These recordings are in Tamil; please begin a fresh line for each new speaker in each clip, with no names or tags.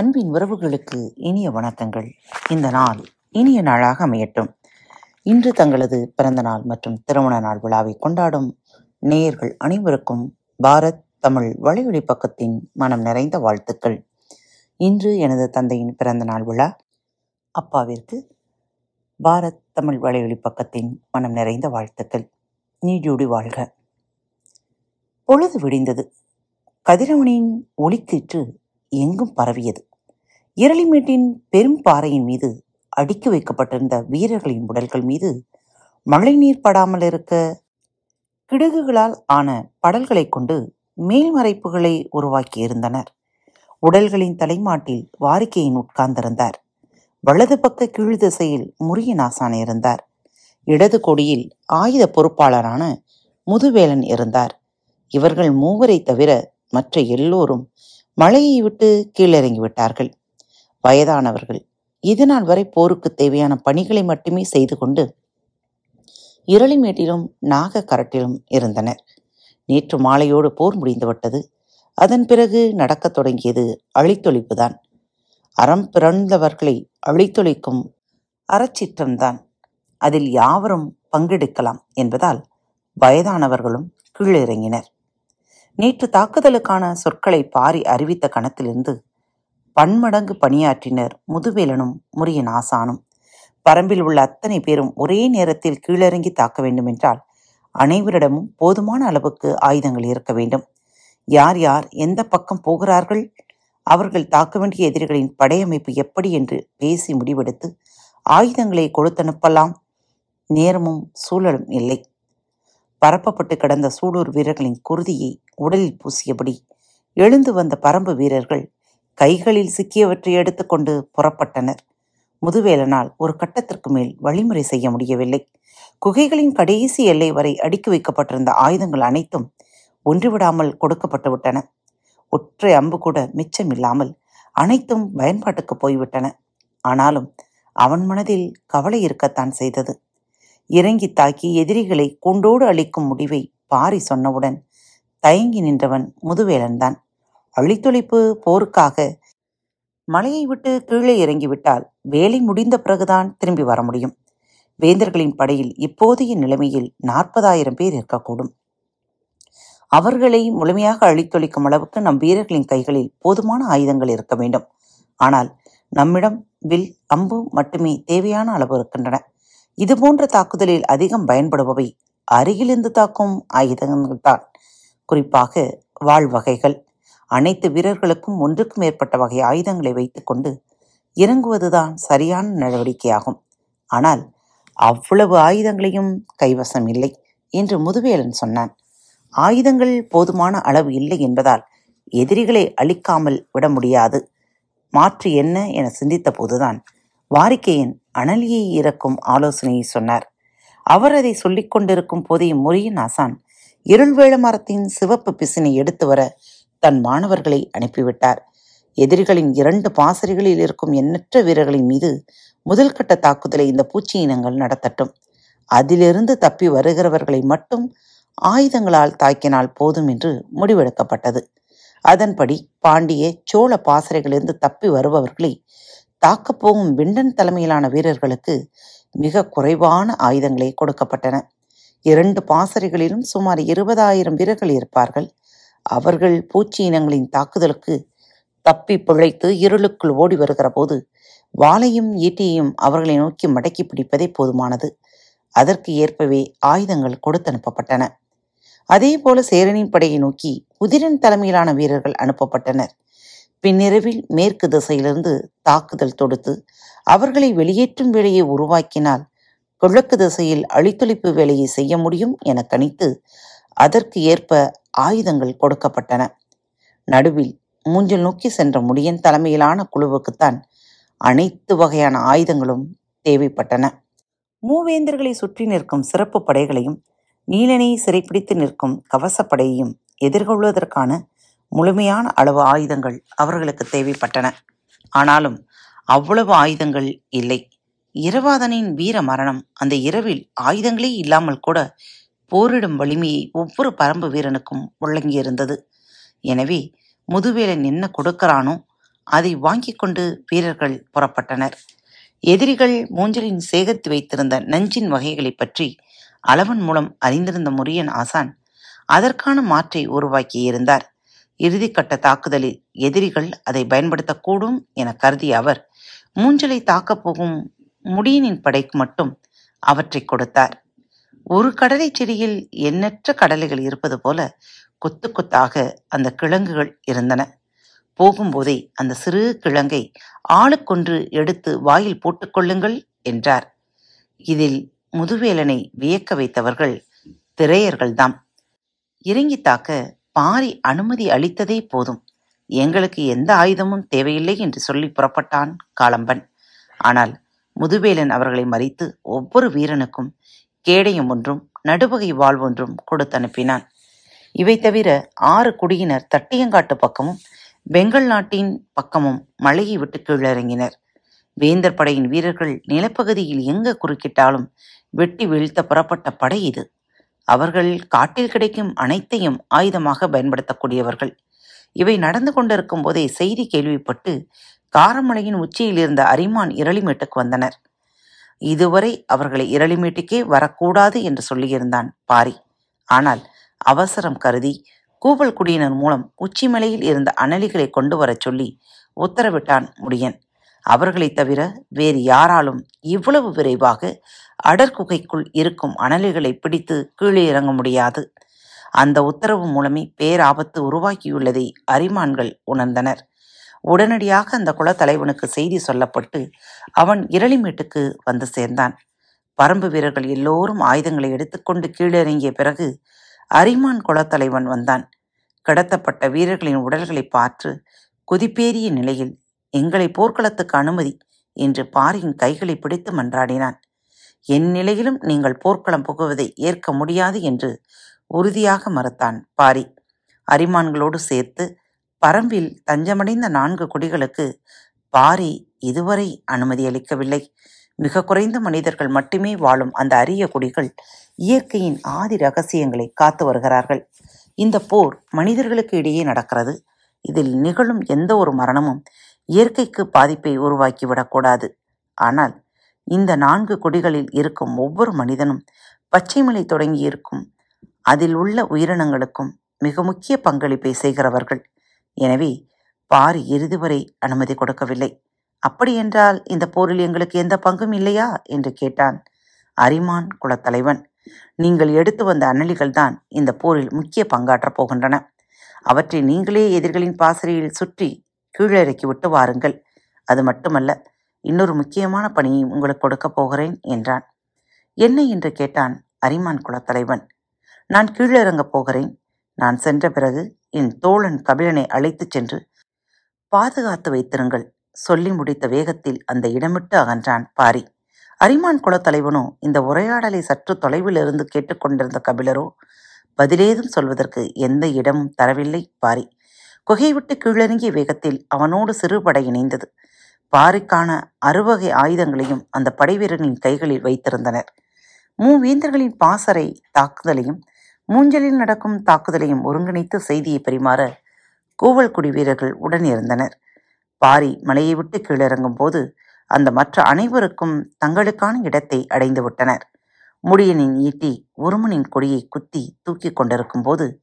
அன்பின் உறவுகளுக்கு இனிய வணக்கங்கள். இந்த நாள் இனிய நாளாக அமையட்டும். இன்று தங்களது பிறந்த நாள் மற்றும் திருமண நாள் விழாவை கொண்டாடும் நேயர்கள் அனைவருக்கும் பாரத் தமிழ் வலையொலி பக்கத்தின் மனம் நிறைந்த வாழ்த்துக்கள். இன்று எனது தந்தையின் பிறந்த நாள் விழா. அப்பாவிற்கு பாரத் தமிழ் வலையொலி பக்கத்தின் மனம் நிறைந்த வாழ்த்துக்கள். நீடியோடி வாழ்க. பொழுது விடிந்தது. கதிரவனின் ஒளிக்கீற்று எங்கும் பரவியது. இரளிமேட்டின் பெரும் பாறையின் மீது அடுக்கி வைக்கப்பட்டிருந்த வீரர்களின் உடல்கள் மீது மழை நீர் படாமல் இருக்க கிடுகுகளால் ஆன படல்களை கொண்டு மேல்மறைப்புகளை உருவாக்கியிருந்தனர் உடல்களின் தலைமாட்டில் வாரிக்கையின் உட்கார்ந்திருந்தார். வலது பக்க கீழ் திசையில் முருகநாசான் இருந்தார். இடது கொடியில் ஆயுத பொறுப்பாளரான முதுவேலன் இருந்தார். இவர்கள் மூவரை தவிர மற்ற எல்லோரும் மலையை விட்டு கீழிறங்கி வயதானவர்கள். இது நாள் வரை போருக்கு தேவையான பணிகளை மட்டுமே செய்து கொண்டு இரளிமேட்டிலும் நாகக்கரட்டிலும் இருந்தனர். நேற்று மாலையோடு போர் முடிந்துவிட்டது அதன் பிறகு நடக்கத் தொடங்கியது அழித்தொழிப்புதான். அறம் பிறந்தவர்களை அழித்தொழிக்கும் அறச்சிற்றம்தான். அதில் யாவரும் பங்கெடுக்கலாம் என்பதால் வயதானவர்களும் கீழிறங்கினர். நேற்று தாக்குதலுக்கான சொற்களை பாரி அறிவித்த கணத்திலிருந்து பன்மடங்கு பணியாற்றினர் முதுவேலனும் முரியன் ஆசானும். பரம்பில் உள்ள அத்தனை பேரும் ஒரே நேரத்தில் கீழிறங்கி தாக்க வேண்டுமென்றால் அனைவரிடமும் போதுமான அளவுக்கு ஆயுதங்கள் இருக்க வேண்டும். யார் யார் எந்த பக்கம் போகிறார்கள்? அவர்கள் தாக்க வேண்டிய எதிரிகளின் படையமைப்பு எப்படி என்று பேசி முடிவெடுத்து ஆயுதங்களை கொடுத்தனுப்பலாம் நேரமும் சூழலும் இல்லை. பரப்பப்பட்டு கிடந்த சூடூர் வீரர்களின் குருதியை உடலில் பூசியபடி எழுந்து வந்த பரம்பு வீரர்கள் கைகளில் சிக்கியவற்றை எடுத்துக்கொண்டு புறப்பட்டனர். முதுவேலனால் ஒரு கட்டத்திற்கு மேல் வழிமுறை செய்ய முடியவில்லை. குகைகளின் கடைசி எல்லை வரை அடுக்கி வைக்கப்பட்டிருந்த ஆயுதங்கள் அனைத்தும் ஒன்றுவிடாமல் கொடுக்கப்பட்டு விட்டன. ஒற்றை அம்பு கூட மிச்சமில்லாமல் அனைத்தும் பயன்பாட்டுக்கு போய்விட்டன. ஆனாலும் அவன் மனதில் கவலை இருக்கத்தான் செய்தது. இறங்கி தாக்கி எதிரிகளை கூண்டோடு அழிக்கும் முடிவை பாரி சொன்னவுடன் தயங்கி நின்றவன் முதுவேலன்தான். அழித்தொழிப்பு போருக்காக மலையை விட்டு கீழே இறங்கிவிட்டால் வேலை முடிந்த பிறகுதான் திரும்பி வர முடியும். வேந்தர்களின் படையில் இப்போதைய நிலைமையில் நாற்பதாயிரம் பேர் இருக்கக்கூடும். அவர்களை முழுமையாக அழித்தொழிக்கும் அளவுக்கு நம் வீரர்களின் கைகளில் போதுமான ஆயுதங்கள் இருக்க வேண்டும். ஆனால் நம்மிடம் வில் அம்பு மட்டுமே தேவையான அளவு இருக்கின்றன. இதுபோன்ற தாக்குதலில் அதிகம் பயன்படுபவை அருகிலிருந்து தாக்கும் ஆயுதங்கள் தான் குறிப்பாக வாழ் வகைகள் அனைத்து வீரர்களுக்கும் ஒன்றுக்கு மேற்பட்ட வகை ஆயுதங்களை வைத்துக்கொண்டு இறங்குவதுதான் சரியான நடவடிக்கையாகும். ஆனால் அவ்வளவு ஆயுதங்களையும் கைவசம் இல்லை என்று முதுவேலன் சொன்னான். ஆயுதங்கள் போதுமான அளவு இல்லை என்பதால் எதிரிகளை அழிக்காமல் விட முடியாது. மாற்று என்ன என சிந்தித்த போதுதான் வாரிக்கையின் அனலியை இறக்கும் ஆலோசனையை சொன்னார். அவர் அதை சொல்லிக் கொண்டிருக்கும் போதே முறியின் ஆசான் இருள்வேள மரத்தின் சிவப்பு பிசினை எடுத்து வர தன் மாணவர்களை அனுப்பிவிட்டார். எதிரிகளின் இரண்டு பாசறைகளில் இருக்கும் எண்ணற்ற வீரர்களின் மீது முதல் கட்ட தாக்குதலை இந்த பூச்சி இனங்கள் நடத்தட்டும். அதிலிருந்து தப்பி வருகிறவர்களை மட்டும் ஆயுதங்களால் தாக்கினால் போதும் என்று முடிவெடுக்கப்பட்டது. அதன்படி பாண்டிய சோழ பாசறைகளிலிருந்து தப்பி வருபவர்களை தாக்கப் போகும் விண்டன் தலைமையிலான வீரர்களுக்கு மிக குறைவான ஆயுதங்களே கொடுக்கப்பட்டன. இரண்டு பாசறைகளிலும் சுமார் இருபதாயிரம் வீரர்கள் இருப்பார்கள். அவர்கள் பூச்சி இனங்களின் தாக்குதலுக்கு தப்பி பிழைத்து இருளுக்குள் ஓடி வருகிற போது வாளையும் ஈட்டியையும் அவர்களை நோக்கி மடக்கி பிடிப்பதே போதுமானது. அதற்கு ஏற்பவே ஆயுதங்கள் கொடுத்தனுப்பப்பட்டன. அதே போல சேரனின் படையை நோக்கி உதிரன் தலைமையிலான வீரர்கள் அனுப்பப்பட்டனர். பின்னிரவில் மேற்கு திசையிலிருந்து தாக்குதல் தொடுத்து அவர்களை வெளியேற்றும் வேலையை உருவாக்கினால் கிழக்கு திசையில் அழித்தொழிப்பு வேலையை செய்ய முடியும் என கணித்து அதற்கு ஏற்ப ஆயுதங்கள் கொடுக்கப்பட்டன. நடுவில் மூஞ்சில் நோக்கி சென்ற முடியன் தலைமையிலான குழுவுக்குத்தான் அனைத்து வகையான ஆயுதங்களும் தேவைப்பட்டன. மூவேந்தர்களை சுற்றி நிற்கும் சிறப்பு படைகளையும் நீலனை சிறைப்பிடித்து நிற்கும் கவசப்படையையும் எதிர்கொள்வதற்கான முழுமையான அளவு ஆயுதங்கள் அவர்களுக்கு தேவைப்பட்டன. ஆனாலும் அவ்வளவு ஆயுதங்கள் இல்லை. இரவாதனின் வீர மரணம் அந்த இரவில் ஆயுதங்களே இல்லாமல் கூட போரிடும் வலிமையை ஒவ்வொரு பரம்பு வீரனுக்கும் வழங்கியிருந்தது. எனவே முதுவேலன் என்ன கொடுக்கிறானோ அதை வாங்கிக் கொண்டு வீரர்கள் புறப்பட்டனர். எதிரிகள் மூஞ்சலின் சேகரித்து வைத்திருந்த நஞ்சின் வகைகளைப் பற்றி அளவன் மூலம் அறிந்திருந்த முரியன் ஆசான் அதற்கான மாற்றை உருவாக்கியிருந்தார். இறுதிக்கட்ட தாக்குதலில் எதிரிகள் அதை பயன்படுத்தக்கூடும் என கருதிய அவர் மூஞ்சலை தாக்கப் போகும் முடியனின் படைக்கு மட்டும் அவற்றை கொடுத்தார். ஒரு கடலைச் செடியில் எண்ணற்ற கடலைகள் இருப்பது போல கொத்து கொத்தாக அந்த கிழங்குகள் இருந்தன. போகும்போதே அந்த சிறு கிழங்கை ஆளுக்கொன்று எடுத்து வாயில் போட்டுக்கொள்ளுங்கள் என்றார். இதில் முதுவேலனை வியக்க வைத்தவர்கள் திரையர்கள்தாம் இறங்கி தாக்க பாரி அனுமதி அளித்ததே போதும். எங்களுக்கு எந்த ஆயுதமும் தேவையில்லை என்று சொல்லி புறப்பட்டான் காலம்பன். ஆனால் முதுவேலன் அவர்களை மறித்து ஒவ்வொரு வீரனுக்கும் கேடயம் ஒன்றும் நடுவகை வாழ் ஒன்றும் கொடுத்து அனுப்பினான். இவை தவிர ஆறு குடியினர் தட்டியங்காட்டு பக்கமும் பெங்கல் நாட்டின் பக்கமும் மலையை விட்டு கீழிறங்கினர். வேந்தர் படையின் வீரர்கள் நிலப்பகுதியில் எங்க குறுக்கிட்டாலும் வெட்டி வீழ்த்த புறப்பட்ட படை இது. அவர்கள் காட்டில் கிடைக்கும் அனைத்தையும் ஆயுதமாக பயன்படுத்தக்கூடியவர்கள். இவை நடந்து கொண்டிருக்கும் போதே செய்தி கேள்விப்பட்டு காரமலையின் உச்சியில் இருந்த அரிமான் இரளிமேட்டுக்கு வந்தனர். இதுவரை அவர்களை இரளிமேட்டுக்கே வரக்கூடாது என்று சொல்லியிருந்தான் பாரி. ஆனால் அவசரம் கருதி கூவல் குடியினர் மூலம் உச்சிமலையில் இருந்த அனலிகளை கொண்டு வரச் சொல்லி உத்தரவிட்டான் முடியன். அவர்களைத் தவிர வேறு யாராலும் இவ்வளவு விரைவாக அடர்குகைக்குள் இருக்கும் அனலிகளை பிடித்து கீழே இறங்க முடியாது. அந்த உத்தரவு மூலமே பேராபத்து உருவாக்கியுள்ளதை அரிமான்கள் உணர்ந்தனர். உடனடியாக அந்த குலத்தலைவனுக்கு செய்தி சொல்லப்பட்டு அவன் இரளிமேட்டுக்கு வந்து சேர்ந்தான். பரம்பு வீரர்கள் எல்லோரும் ஆயுதங்களை எடுத்துக்கொண்டு கீழிறங்கிய பிறகு அரிமான் குலத்தலைவன் வந்தான். கடத்தப்பட்ட வீரர்களின் உடல்களை பார்த்து குதிப்பேறிய நிலையில் எங்களை போர்க்களத்துக்கு அனுமதி என்று பாரியின் கைகளை பிடித்து மன்றாடினான். என் நிலையிலும் நீங்கள் போர்க்களம் புகுவதை ஏற்க முடியாது என்று உறுதியாக மறுத்தான் பாரி. அரிமான்களோடு சேர்த்து பரம்பில் தஞ்சமடைந்த நான்கு குடிகளுக்கு பாரி இதுவரை அனுமதி அளிக்கவில்லை. மிக குறைந்த மனிதர்கள் மட்டுமே வாழும் அந்த அரிய குடிகள் இயற்கையின் ஆதி ரகசியங்களை காத்து வருகிறார்கள். இந்த போர் மனிதர்களுக்கு இடையே நடக்கிறது. இதில் நிகழும் எந்த ஒரு மரணமும் இயற்கைக்கு பாதிப்பை உருவாக்கிவிடக்கூடாது ஆனால் இந்த நான்கு குடிகளில் இருக்கும் ஒவ்வொரு மனிதனும் பச்சைமலை தொடங்கி இருக்கும் அதில் உள்ள உயிரினங்களுக்கும் மிக முக்கிய பங்களிப்பை செய்கிறவர்கள். எனவே பாரி இறுதி வரை அனுமதி கொடுக்கவில்லை. அப்படியென்றால் இந்த போரில் எங்களுக்கு எந்த பங்கும் இல்லையா? என்று கேட்டான் அரிமான் குலத்தலைவன். நீங்கள் எடுத்து வந்த அனலிகள் தான் இந்த போரில் முக்கிய பங்காற்றப் போகின்றன. அவற்றை நீங்களே எதிரிகளின் பாசறையில் சுற்றி கீழிறக்கி விட்டு வாருங்கள். அது மட்டுமல்ல இன்னொரு முக்கியமான பணியை உங்களுக்கு கொடுக்கப் போகிறேன் என்றான். என்ன? என்று கேட்டான் அரிமான் குலத்தலைவன். நான் கீழிறங்கப் போகிறேன். நான் சென்ற பிறகு என் தோழன் கபிலனை அழைத்துச் சென்று பாதுகாத்து வைத்திருங்கள் சொல்லி முடித்த வேகத்தில் அந்த இடமிட்டு அகன்றான் பாரி. அரிமான் குலத்தலைவனோ இந்த உரையாடலை சற்று தொலைவிலிருந்து கேட்டுக்கொண்டிருந்த கபிலரோ பதிலேதும் சொல்வதற்கு எந்த இடமும் தரவில்லை பாரி. குகை விட்டு கீழறங்கிய வேகத்தில் அவனோடு சிறுபடை இணைந்தது. பாரிக்கான அறுவகை ஆயுதங்களையும் அந்த படைவீரர்களின் கைகளில் வைத்திருந்தனர். மூவேந்தர்களின் பாசறை தாக்குதலையும் மூஞ்சலில் நடக்கும் தாக்குதலையும் ஒருங்கிணைத்து செய்தியை பரிமாற கூவல்குடி வீரர்கள் உடன் இருந்தனர் பாரி மலையை விட்டு கீழிறங்கும் போது அந்த மற்ற அனைவருக்கும் தங்களுக்கான இடத்தை அடைந்து விட்டனர். முடியனின் ஈட்டி உருமனின் கொடியை குத்தி தூக்கிக் கொண்டிருக்கும் போது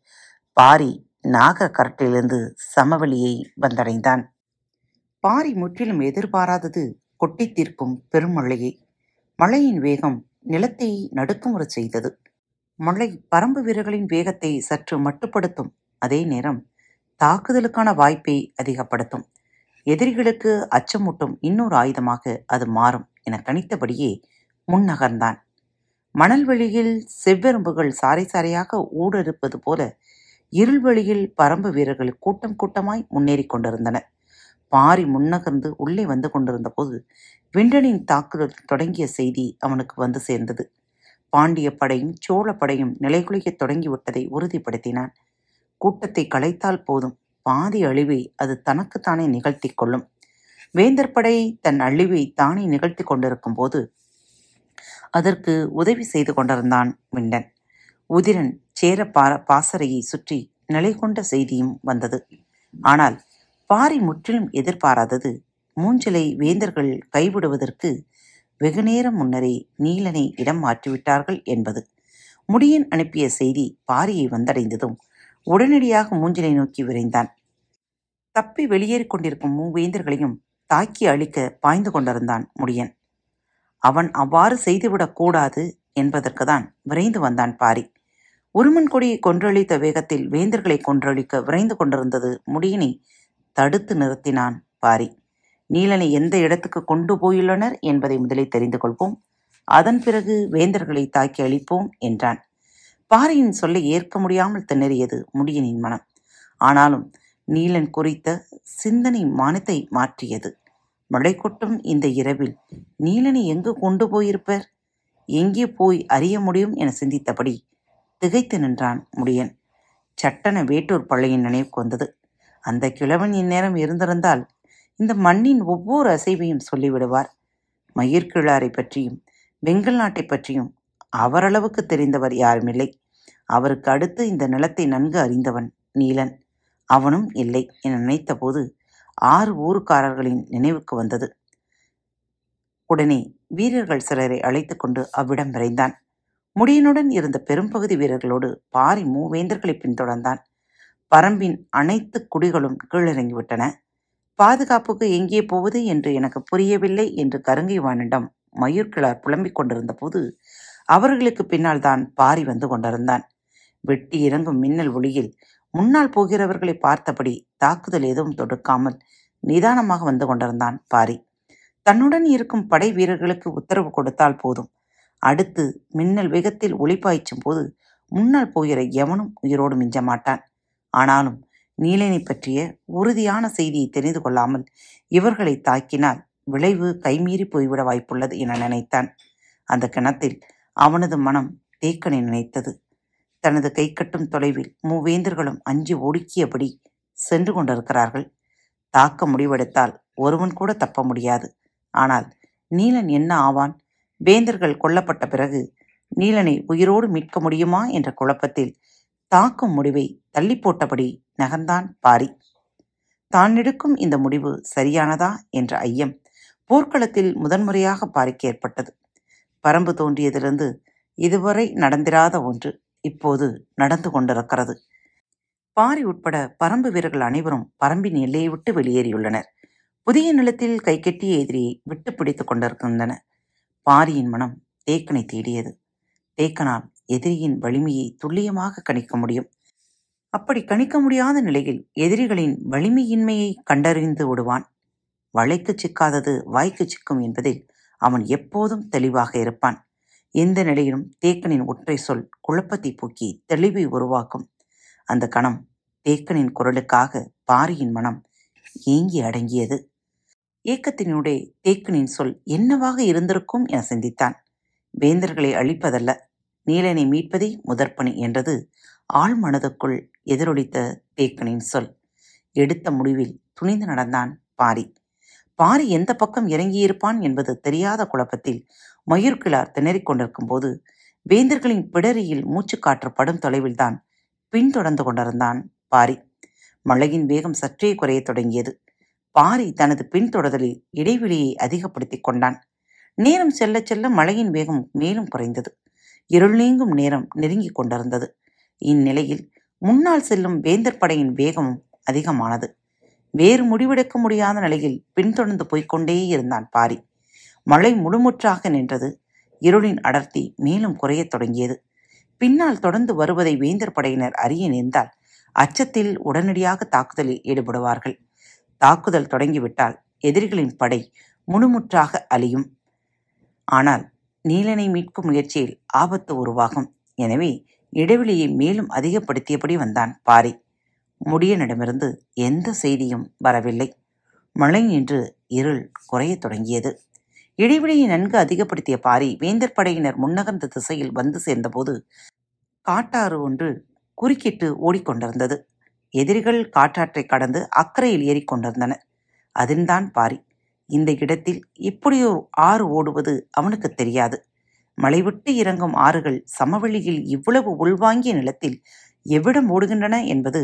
பாரி நாக கரட்டிலிருந்து சமவெளியை வந்தடைந்தான். பாரி முற்றிலும் எதிர்பாராதது கொட்டித் தீர்க்கும் பெருமழையை. மழையின் வேகம் நிலத்தை நடுக்குமுறை செய்தது. முளை பரம்பு வீரர்களின் வேகத்தை சற்று மட்டுப்படுத்தும். அதே நேரம் தாக்குதலுக்கான வாய்ப்பை அதிகப்படுத்தும். எதிரிகளுக்கு அச்சமூட்டும் இன்னொரு ஆயுதமாக அது மாறும் என கணித்தபடியே முன்னகர்ந்தான் மணல்வெளியில் செவ்வெரும்புகள் சாறை சாரையாக ஊடறுப்பது போல இருள்வெளியில் பரம்பு வீரர்கள் கூட்டம் கூட்டமாய் முன்னேறிக் கொண்டிருந்தனர். பாரி முன்னகர்ந்து உள்ளே வந்து கொண்டிருந்த போது விண்டனின் தாக்குதல் தொடங்கிய செய்தி அவனுக்கு வந்து சேர்ந்தது. பாண்டிய படையும் சோழ படையும் நிலைகுலையத் தொடங்கிவிட்டதை உறுதிப்படுத்தினான். கூட்டத்தை கலைத்தால் போதும். பாதி அழிவை அது தனக்குத்தானே நிகழ்த்தி கொள்ளும். வேந்தர் படை தன் அழிவை தானே நிகழ்த்தி கொண்டிருக்கும் போது அதற்கு உதவி செய்து கொண்டிருந்தான் விண்டன். உதிரன் சேர பா பாசறையை சுற்றி நிலை கொண்ட செய்தியும் வந்தது. ஆனால் பாரி முற்றிலும் எதிர்பாராதது மூஞ்சலை வேந்தர்கள் கைவிடுவதற்கு வெகுநேரம் முன்னரே நீலனை இடம் மாற்றிவிட்டார்கள் என்பது. முடியன் அனுப்பிய செய்தி பாரியை வந்தடைந்ததும் உடனடியாக மூஞ்சிலை நோக்கி விரைந்தான். தப்பி வெளியேறிக் கொண்டிருக்கும் மூவேந்தர்களையும் தாக்கி அழிக்க பாய்ந்து கொண்டிருந்தான் முடியன். அவன் அவ்வாறு செய்துவிடக் கூடாது என்பதற்குதான் விரைந்து வந்தான் பாரி. உருமன் கொடியை கொன்றழித்த வேகத்தில் வேந்தர்களை கொன்றழிக்க விரைந்து கொண்டிருந்தது முடியினை தடுத்து நிறுத்தினான் பாரி. நீலனை எந்த இடத்துக்கு கொண்டு போயுள்ளனர் என்பதை முதலில் தெரிந்து கொள்வோம். அதன் பிறகு வேந்தர்களை தாக்கி அழிப்போம் என்றான். பாரியின் சொல்லை ஏற்க முடியாமல் திணறியது முடியனின் மனம். ஆனாலும் நீலன் குறித்த சிந்தனை மானத்தை மாற்றியது. மழை கொட்டும் இந்த இரவில் நீலனை எங்கு கொண்டு போயிருப்பர்? எங்கே போய் அறிய முடியும் என சிந்தித்தபடி திகைத்து நின்றான் முடியன். சட்டன வேட்டூர் பள்ளையின் நினைவுக்கு வந்தது. அந்த கிழவன் இந்நேரம் இருந்திருந்தால் இந்த மண்ணின் ஒவ்வொரு அசைவையும் சொல்லிவிடுவார். மயிர்கிழாரை பற்றியும் வெங்கல் நாட்டை பற்றியும் அவரளவுக்கு தெரிந்தவர் யாருமில்லை. அவருக்கு அடுத்து இந்த நிலத்தை நன்கு அறிந்தவன் நீலன். அவனும் இல்லை என நினைத்தபோது ஆறு ஊருக்காரர்களின் நினைவுக்கு வந்தது. உடனே வீரர்கள் சிலரை அழைத்து கொண்டு அவ்விடம் விரைந்தான். முடியனுடன் இருந்த பெரும்பகுதி வீரர்களோடு பாரி மூவேந்தர்களை பின்தொடர்ந்தான். பரம்பின் அனைத்து குடிகளும் கீழிறங்கிவிட்டன. பாதுகாப்புக்கு எங்கே போவது என்று எனக்கு புரியவில்லை என்று கருங்கைவானிடம் மயூர்கிழார் புலம்பிக் கொண்டிருந்த போது அவர்களுக்கு பின்னால் தான் பாரி வந்து கொண்டிருந்தான். வெட்டி இறங்கும் மின்னல் ஒளியில் முன்னால் போகிறவர்களை பார்த்தபடி தாக்குதல் எதுவும் தொடுக்காமல் நிதானமாக வந்து கொண்டிருந்தான் பாரி. தன்னுடன் இருக்கும் படை வீரர்களுக்கு உத்தரவு கொடுத்தால் போதும். அடுத்து மின்னல் வேகத்தில் ஒளி பாய்ச்சும் போது முன்னால் போகிற எவனும் உயிரோடு மிஞ்ச மாட்டான். ஆனாலும் நீலனை பற்றிய உறுதியான செய்தியை தெரிந்து கொள்ளாமல் இவர்களை தாக்கினால் விளைவு கைமீறி போய்விட வாய்ப்புள்ளது என நினைத்தான். அந்த கிணத்தில் அவனது மனம் தேக்கனை நினைத்தது. தனது கை கட்டும் தொலைவில் மூவேந்தர்களும் அஞ்சி ஒடுக்கியபடி சென்று கொண்டிருக்கிறார்கள். தாக்க முடிவெடுத்தால் ஒருவன் கூட தப்ப முடியாது. ஆனால் நீலன் என்ன ஆவான்? வேந்தர்கள் கொல்லப்பட்ட பிறகு நீலனை உயிரோடு மீட்க முடியுமா என்ற குழப்பத்தில் தாக்கும் முடிவை தள்ளி போட்டபடி நகர்ந்தான் பாரி. தான் எடுக்கும் இந்த முடிவு சரியானதா என்ற ஐயம் போர்க்களத்தில் முதன்முறையாக பாரிக்கு ஏற்பட்டது. பரம்பு தோன்றியதிலிருந்து இதுவரை நடந்திராத ஒன்று இப்போது நடந்து கொண்டிருக்கிறது. பாரி உட்பட பரம்பு வீரர்கள் அனைவரும் பரம்பின் எல்லையை விட்டு வெளியேறியுள்ளனர். புதிய நிலத்தில் கைகெட்டிய எதிரியை விட்டு பிடித்துக் கொண்டிருக்கின்றன பாரியின் மனம் தேக்கனை தேடியது. தேக்கனால் எதிரியின் வலிமையை துல்லியமாக கணிக்க முடியும். அப்படி கணிக்க முடியாத நிலையில் எதிரிகளின் வலிமையின்மையை கண்டறிந்து விடுவான். வளைக்கு சிக்காதது வாய்க்கு சிக்கும் என்பதில் அவன் எப்போதும் தெளிவாக இருப்பான். எந்த நிலையிலும் தேக்கனின் ஒற்றை சொல் குழப்பத்தை போக்கி தெளிவை உருவாக்கும். அந்த கணம் தேக்கனின் குரலுக்காக பாரியின் மனம் ஏங்கி அடங்கியது. ஏக்கத்தினுடைய தேக்கனின் சொல் என்னவாக இருந்திருக்கும் என சிந்தித்தான். வேந்தர்களை அழிப்பதல்ல. நீலனை மீட்பதே முதற்பணி என்றது ஆள் மனதுக்குள் எதிரொலித்த தேக்கனின் சொல். எடுத்த முடிவில் துணிந்து நடந்தான் பாரி. பாரி எந்த பக்கம் இறங்கியிருப்பான் என்பது தெரியாத குழப்பத்தில் மயூர்கிழார் திணறிக் கொண்டிருக்கும் போது வேந்தர்களின் பிடரியில் மூச்சுக்காற்று படும் தொலைவில்தான் பின்தொடர்ந்து கொண்டிருந்தான் பாரி. மழையின் வேகம் சற்றே குறையத் தொடங்கியது. பாரி தனது பின்தொடர்தலில் இடைவெளியை அதிகப்படுத்திக் கொண்டான். நேரம் செல்ல செல்ல மழையின் வேகம் மேலும் குறைந்தது. இருள் நீங்கும் நேரம் நெருங்கிக் கொண்டிருந்தது. இந்நிலையில் முன்னால் செல்லும் வேந்தர் படையின் வேகமும் அதிகமானது. வேறு முடிவெடுக்க முடியாத நிலையில் பின்தொடர்ந்து போய்க்கொண்டே இருந்தான் பாரி. மழை முழுமுற்றாக நின்றது. இருளின் அடர்த்தி மேலும் குறையத் தொடங்கியது. பின்னால் தொடர்ந்து வருவதை வேந்தர் படையினர் அறிய நேர்ந்தால் அச்சத்தில் உடனடியாக தாக்குதலில் ஈடுபடுவார்கள். தாக்குதல் தொடங்கிவிட்டால் எதிரிகளின் படை முழுமுற்றாக அழியும். ஆனால் நீலனை மீட்கும் முயற்சியில் ஆபத்து உருவாகும். எனவே இடைவெளியை மேலும் அதிகப்படுத்தியபடி வந்தான் பாரி. முடியனிடமிருந்து எந்த செய்தியும் வரவில்லை. மழை நின்று இருள் குறையத் தொடங்கியது. இடைவெளியை நன்கு அதிகப்படுத்திய பாரி வேந்தர் படையினர் முன்னகர்ந்த திசையில் வந்து சேர்ந்தபோது காட்டாறு ஒன்று குறுக்கிட்டு ஓடிக்கொண்டிருந்தது. எதிரிகள் காற்றாற்றை கடந்து அக்கறையில் ஏறிக்கொண்டிருந்தனர் அதில்தான் பாரி இந்த இடத்தில் இப்படி ஒரு ஆறு ஓடுவது அவனுக்கு தெரியாது. மலைவிட்டு இறங்கும் ஆறுகள் சமவெளியில் இவ்வளவு உள்வாங்கிய நிலத்தில் எவ்விடம் ஓடுகின்றன என்பது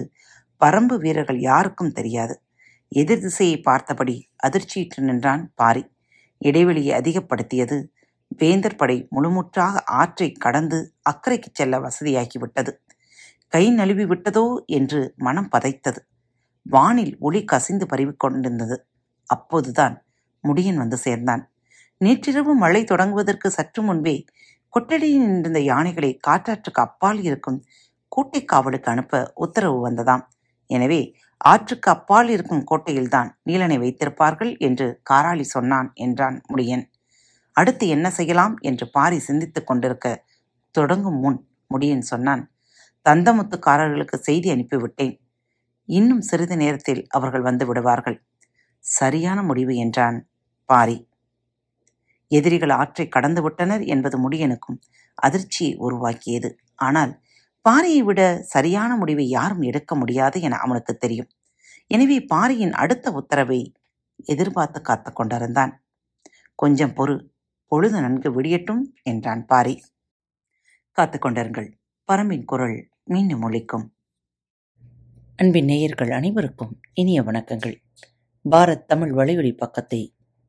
பரம்பு வீரர்கள் யாருக்கும் தெரியாது. எதிர் திசையை பார்த்தபடி அதிர்ச்சியிட்டு நின்றான் பாரி. இடைவெளியை அதிகப்படுத்தியது வேந்தர் படை முழுமுற்றாக ஆற்றை கடந்து அக்கறைக்கு செல்ல வசதியாகிவிட்டது. கை நழுவி விட்டதோ என்று மனம் பதைத்தது. வானில் ஒளி கசிந்து பரவிக்கொண்டிருந்தது. அப்போதுதான் முடியன் வந்து சேர்ந்தான். நேற்றிரவு மழை தொடங்குவதற்கு சற்று முன்பே கொட்டடியில் நின்றிருந்த யானைகளை காற்றாற்றுக்கு அப்பால் இருக்கும் கோட்டை காவலுக்கு அனுப்ப உத்தரவு வந்ததாம். எனவே ஆற்றுக்கு அப்பால் இருக்கும் கோட்டையில்தான் நீலனை வைத்திருப்பார்கள் என்று காராளி சொன்னான் என்றான் முடியன். அடுத்து என்ன செய்யலாம் என்று பாரி சிந்தித்துக் கொண்டிருக்க தொடங்கும் முன் முடியன் சொன்னான் தந்தமுத்துக்காரர்களுக்கு செய்தி அனுப்பிவிட்டேன். இன்னும் சிறிது நேரத்தில் அவர்கள் வந்து விடுவார்கள். சரியான முடிவு என்றான் பாரி. எதிரிகள் ஆற்றை கடந்துவிட்டனர் என்பது முடியனுக்கும் அதிர்ச்சியை உருவாக்கியது. ஆனால் பாரியை விட சரியான முடிவை யாரும் எடுக்க முடியாது என அவனுக்கு தெரியும். எனவே பாரியின் அடுத்த உத்தரவை எதிர்பார்த்து காத்து கொண்டிருந்தான். கொஞ்சம் பொறு பொழுது நன்கு விடியட்டும் என்றான் பாரி. காத்து கொண்டிருங்கள். பரம்பின் குரல் மீண்டும் ஒலிக்கும். அன்பின் நேயர்கள் அனைவருக்கும் இனிய வணக்கங்கள். பாரத் தமிழ் வலையொலி பக்கத்தை